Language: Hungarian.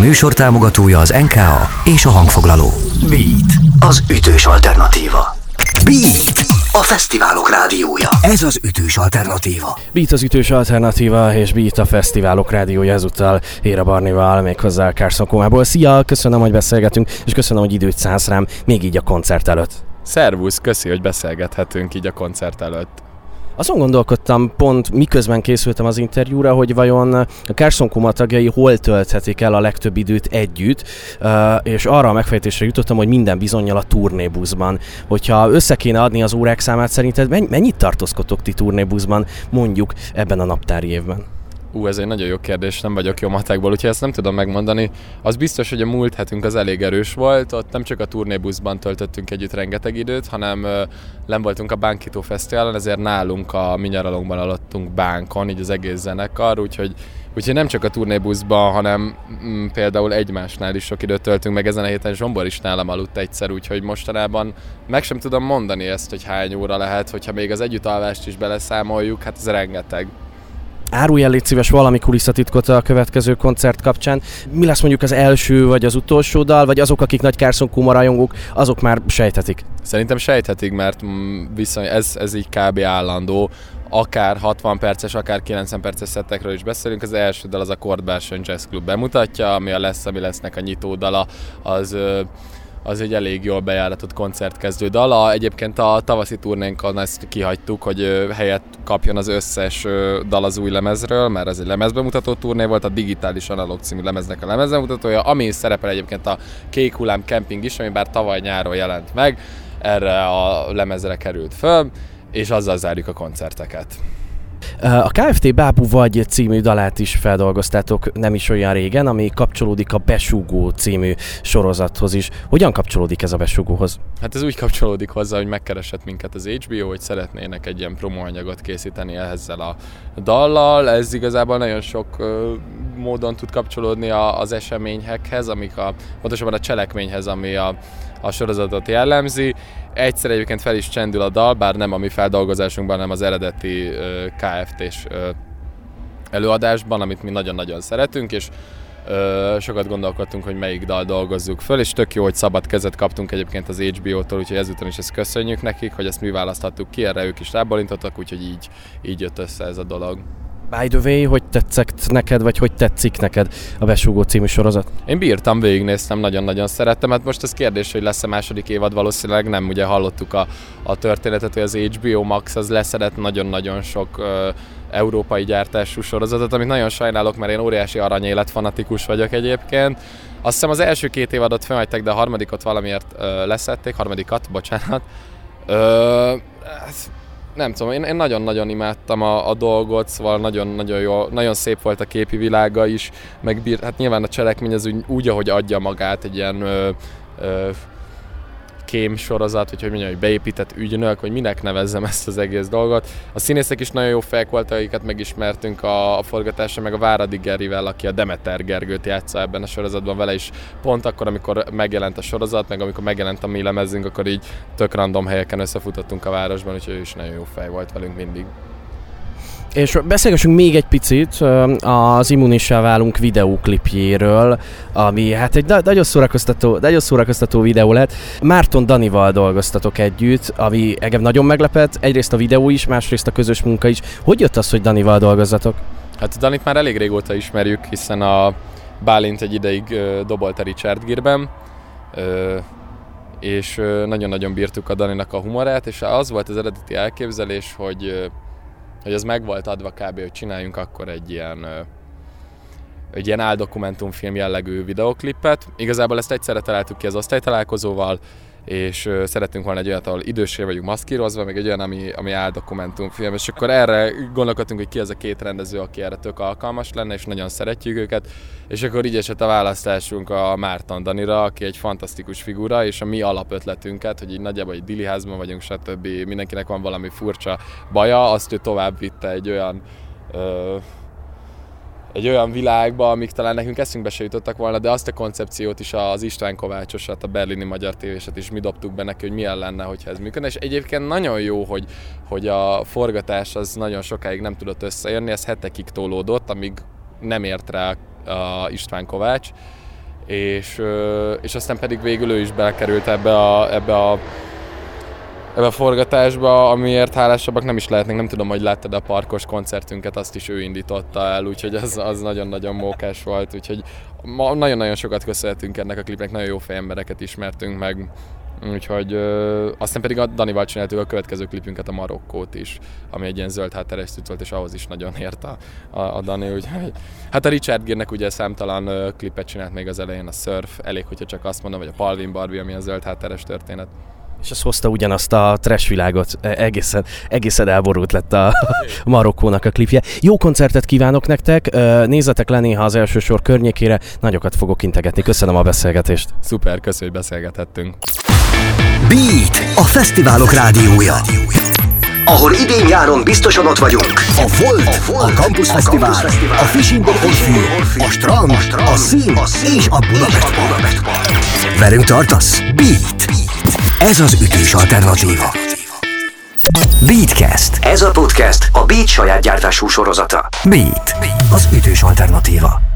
műsor támogatója az NKA és a hangfoglaló. Beat, az ütős alternatíva. Beat, a fesztiválok rádiója. Ez az ütős alternatíva. Beat az ütős alternatíva, és Beat a fesztiválok rádiója ezúttal Éra Barnival, méghozzá Carson Komából. Szia, köszönöm, hogy beszélgetünk, és köszönöm, hogy időt szánsz rám, még így a koncert előtt. Szervusz, köszi, hogy beszélgethetünk így a koncert előtt. Azon gondolkodtam pont miközben készültem az interjúra, hogy vajon a Carson Kuma tagjai hol tölthetik el a legtöbb időt együtt, és arra a megfejtésre jutottam, hogy minden bizonyal a turnébuszban. Hogyha össze kéne adni az órák számát, szerinted mennyit tartózkodtok ti turnébuszban mondjuk ebben a naptári évben? Ú, ez egy nagyon jó kérdés, nem vagyok jó matekból, úgyhogy ezt nem tudom megmondani. Az biztos, hogy a múlt hetünk az elég erős volt, ott nem csak a turnébuszban töltöttünk együtt rengeteg időt, hanem nem voltunk a Bánkító Fesztiválon, ezért nálunk a Minyaralomban alattunk bánkon, így az egész zenekar, úgyhogy Úgyhogy nem csak a turnébuszban, hanem mm, például egymásnál is sok időt töltünk, meg ezen a héten Zsombor is nálam aludt egyszer, úgyhogy mostanában meg sem tudom mondani ezt, hogy hány óra lehet, hogyha még az együttalvást is beleszámoljuk, hát ez rengeteg. Árulj el légy szíves valami kulisszatitkot a következő koncert kapcsán. Mi lesz mondjuk az első vagy az utolsó dal, vagy azok, akik nagy Carson Kuma rajongók, azok már sejthetik? Szerintem sejthetik, mert mm, viszony, ez, ez így kb. állandó akár 60 perces, akár 90 perces szettekről is beszélünk. Az első dal az a Chord Version Jazz Club bemutatja, ami a lesz, ami lesznek a nyitódala, az az egy elég jól bejáratott koncertkezdő dala. Egyébként a tavaszi turnénkon ezt kihagytuk, hogy helyet kapjon az összes dal az új lemezről, mert ez egy lemezbemutató turné volt, a Digitális Analog című lemeznek a lemezbemutatója, ami szerepel egyébként a Kék Hullám Camping is, ami bár tavaly nyáron jelent meg, erre a lemezre került föl, és azzal zárjuk a koncerteket. A KFT Bábú vagy című dalát is feldolgoztátok nem is olyan régen, ami kapcsolódik a Besugó című sorozathoz is. Hogyan kapcsolódik ez a Besugóhoz? Hát ez úgy kapcsolódik hozzá, hogy megkeresett minket az HBO, hogy szeretnének egy ilyen promóanyagot készíteni ezzel a dallal. Ez igazából nagyon sok módon tud kapcsolódni az eseményekhez, amik a, pontosabban a cselekményhez, ami a, a sorozatot jellemzi. Egyszer egyébként fel is csendül a dal, bár nem a mi feldolgozásunkban, hanem az eredeti uh, KFT-s uh, előadásban, amit mi nagyon-nagyon szeretünk, és Ö, sokat gondolkodtunk, hogy melyik dal dolgozzuk föl, és tök jó, hogy szabad kezet kaptunk egyébként az HBO-tól, úgyhogy ezúton is ezt köszönjük nekik, hogy ezt mi választhattuk ki, erre ők is rábalintottak, úgyhogy így, így jött össze ez a dolog. By the way, hogy tetszett neked, vagy hogy tetszik neked a Besúgó című sorozat? Én bírtam, végignéztem, nagyon-nagyon szerettem. Hát most az kérdés, hogy lesz-e második évad, valószínűleg nem. Ugye hallottuk a, a történetet, hogy az HBO Max az leszedett nagyon-nagyon sok uh, európai gyártású sorozatot, amit nagyon sajnálok, mert én óriási aranyélet fanatikus vagyok egyébként. Azt hiszem az első két évadot felhagyták, de a harmadikot valamiért uh, leszették, harmadikat, bocsánat. Uh, nem tudom, én, én nagyon-nagyon imádtam a, a dolgot, szóval nagyon-nagyon jó, nagyon szép volt a képi világa is, meg bír, hát nyilván a cselekmény az úgy, úgy ahogy adja magát, egy ilyen ö, ö, kém sorozat, vagy hogy mondjam, hogy beépített ügynök, vagy minek nevezzem ezt az egész dolgot. A színészek is nagyon jó fejek voltak, akiket megismertünk a, a forgatásra, meg a Váradi Gerivel, aki a Demeter Gergőt játsza ebben a sorozatban, vele is pont akkor, amikor megjelent a sorozat, meg amikor megjelent a mi lemezünk, akkor így tök random helyeken összefutottunk a városban, úgyhogy ő is nagyon jó fej volt velünk mindig. És beszélgessünk még egy picit az Immunissá válunk videóklipjéről, ami hát egy nagyon szórakoztató, nagyon szórakoztató videó lett. Márton Danival dolgoztatok együtt, ami engem nagyon meglepett. Egyrészt a videó is, másrészt a közös munka is. Hogy jött az, hogy Danival dolgozzatok? Hát Danit már elég régóta ismerjük, hiszen a Bálint egy ideig dobolt a Richard Gírben, és nagyon-nagyon bírtuk a Daninak a humorát, és az volt az eredeti elképzelés, hogy hogy ez meg volt adva kb. hogy csináljunk akkor egy ilyen egy ilyen áldokumentumfilm jellegű videoklipet. Igazából ezt egyszerre találtuk ki az osztálytalálkozóval, és szerettünk volna egy olyat, ahol idősé vagyunk maszkírozva, még egy olyan, ami, ami áldokumentumfilm, és akkor erre gondolkodtunk, hogy ki az a két rendező, aki erre tök alkalmas lenne, és nagyon szeretjük őket, és akkor így esett a választásunk a Márton Danira, aki egy fantasztikus figura, és a mi alapötletünket, hogy így nagyjából egy diliházban vagyunk, stb. mindenkinek van valami furcsa baja, azt ő tovább vitte egy olyan uh, egy olyan világba, amik talán nekünk eszünkbe se jutottak volna, de azt a koncepciót is az István Kovácsosat, a berlini magyar tévéset is mi dobtuk be neki, hogy milyen lenne, hogyha ez működne. És egyébként nagyon jó, hogy, hogy a forgatás az nagyon sokáig nem tudott összejönni, ez hetekig tolódott, amíg nem ért rá a István Kovács, és, és aztán pedig végül ő is belekerült ebbe a, ebbe a ebbe a forgatásba, amiért hálásabbak nem is lehetnek, nem tudom, hogy láttad a parkos koncertünket, azt is ő indította el, úgyhogy az, az nagyon-nagyon mókás volt, úgyhogy ma nagyon-nagyon sokat köszönhetünk ennek a klipnek, nagyon jó fejembereket ismertünk meg, Úgyhogy ö, aztán pedig a Danival csináltuk a következő klipünket, a Marokkót is, ami egy ilyen zöld hátteres volt, és ahhoz is nagyon ért a, a, a Dani. Úgyhogy, hát a Richard Gere-nek ugye számtalan ö, klipet csinált még az elején, a Surf, elég, hogyha csak azt mondom, hogy a Palvin Barbie, ami a zöld hátteres történet. És ez hozta ugyanazt a trash világot, e, egészen, egészen elborult lett a, a Marokkónak a klipje. Jó koncertet kívánok nektek, nézzetek le néha az első sor környékére, nagyokat fogok integetni. Köszönöm a beszélgetést. Szuper, köszönjük, hogy beszélgethettünk. Beat, a fesztiválok rádiója. Ahol idén-nyáron biztosan ott vagyunk. A Volt, a, Volt, a Campus a Fesztivál, Fesztivál, a Fishing a Strand, a, strand, a Szín a szín és a Budapest Park. Velünk tartasz? Beat. Ez az ütős alternatíva. Beatcast. Ez a podcast a Beat saját gyártású sorozata. Beat. Az ütős alternatíva.